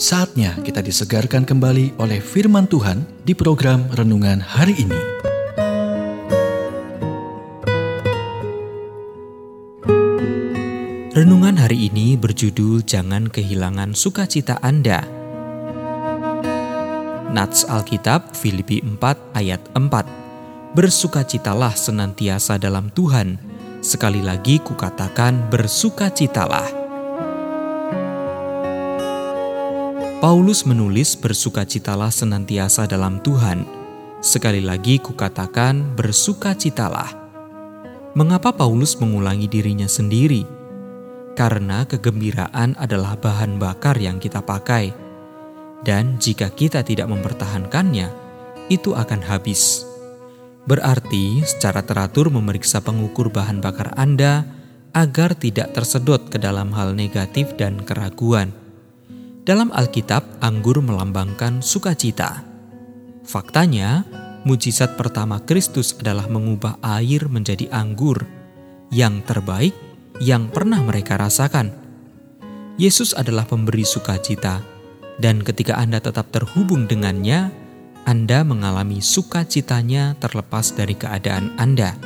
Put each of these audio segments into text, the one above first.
Saatnya kita disegarkan kembali oleh firman Tuhan di program renungan hari ini. Renungan hari ini berjudul Jangan Kehilangan Sukacita Anda. Nats Alkitab Filipi 4 ayat 4 Bersukacitalah senantiasa dalam Tuhan. Sekali lagi kukatakan bersukacitalah. Paulus menulis bersukacitalah senantiasa dalam Tuhan. Sekali lagi kukatakan bersukacitalah. Mengapa Paulus mengulangi dirinya sendiri? Karena kegembiraan adalah bahan bakar yang kita pakai. Dan jika kita tidak mempertahankannya, itu akan habis. Berarti secara teratur memeriksa pengukur bahan bakar Anda agar tidak tersedot ke dalam hal negatif dan keraguan. Dalam Alkitab, anggur melambangkan sukacita. Faktanya, mujizat pertama Kristus adalah mengubah air menjadi anggur yang terbaik yang pernah mereka rasakan. Yesus adalah pemberi sukacita, dan ketika Anda tetap terhubung dengannya, Anda mengalami sukacitanya terlepas dari keadaan Anda.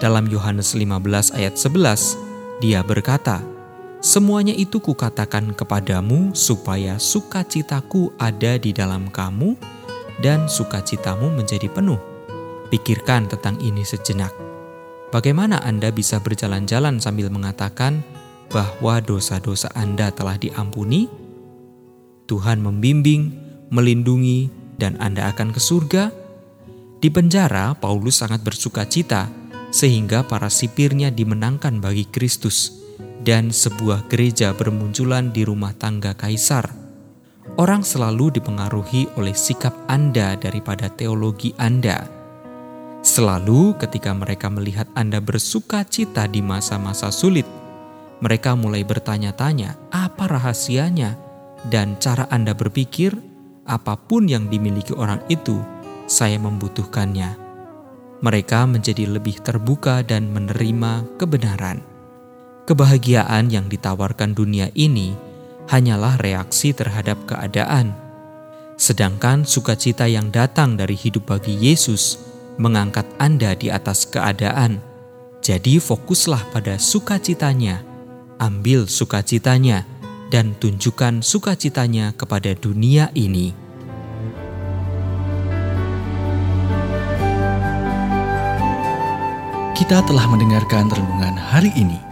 Dalam Yohanes 15 ayat 11, dia berkata, Semuanya itu kukatakan kepadamu supaya sukacitaku ada di dalam kamu dan sukacitamu menjadi penuh. Pikirkan tentang ini sejenak. Bagaimana Anda bisa berjalan-jalan sambil mengatakan bahwa dosa-dosa Anda telah diampuni? Tuhan membimbing, melindungi, dan Anda akan ke surga? Di penjara, Paulus sangat bersuka cita sehingga para sipirnya dimenangkan bagi Kristus dan sebuah gereja bermunculan di rumah tangga kaisar. Orang selalu dipengaruhi oleh sikap Anda daripada teologi Anda. Selalu ketika mereka melihat Anda bersuka cita di masa-masa sulit, mereka mulai bertanya-tanya apa rahasianya dan cara Anda berpikir apa pun yang dimiliki orang itu, saya membutuhkannya. Mereka menjadi lebih terbuka dan menerima kebenaran. Kebahagiaan yang ditawarkan dunia ini hanyalah reaksi terhadap keadaan, sedangkan sukacita yang datang dari hidup bagi Yesus mengangkat Anda di atas keadaan. Jadi, fokuslah pada sukacitanya, ambil sukacitanya, dan tunjukkan sukacitanya kepada dunia ini. Kita telah mendengarkan renungan hari ini.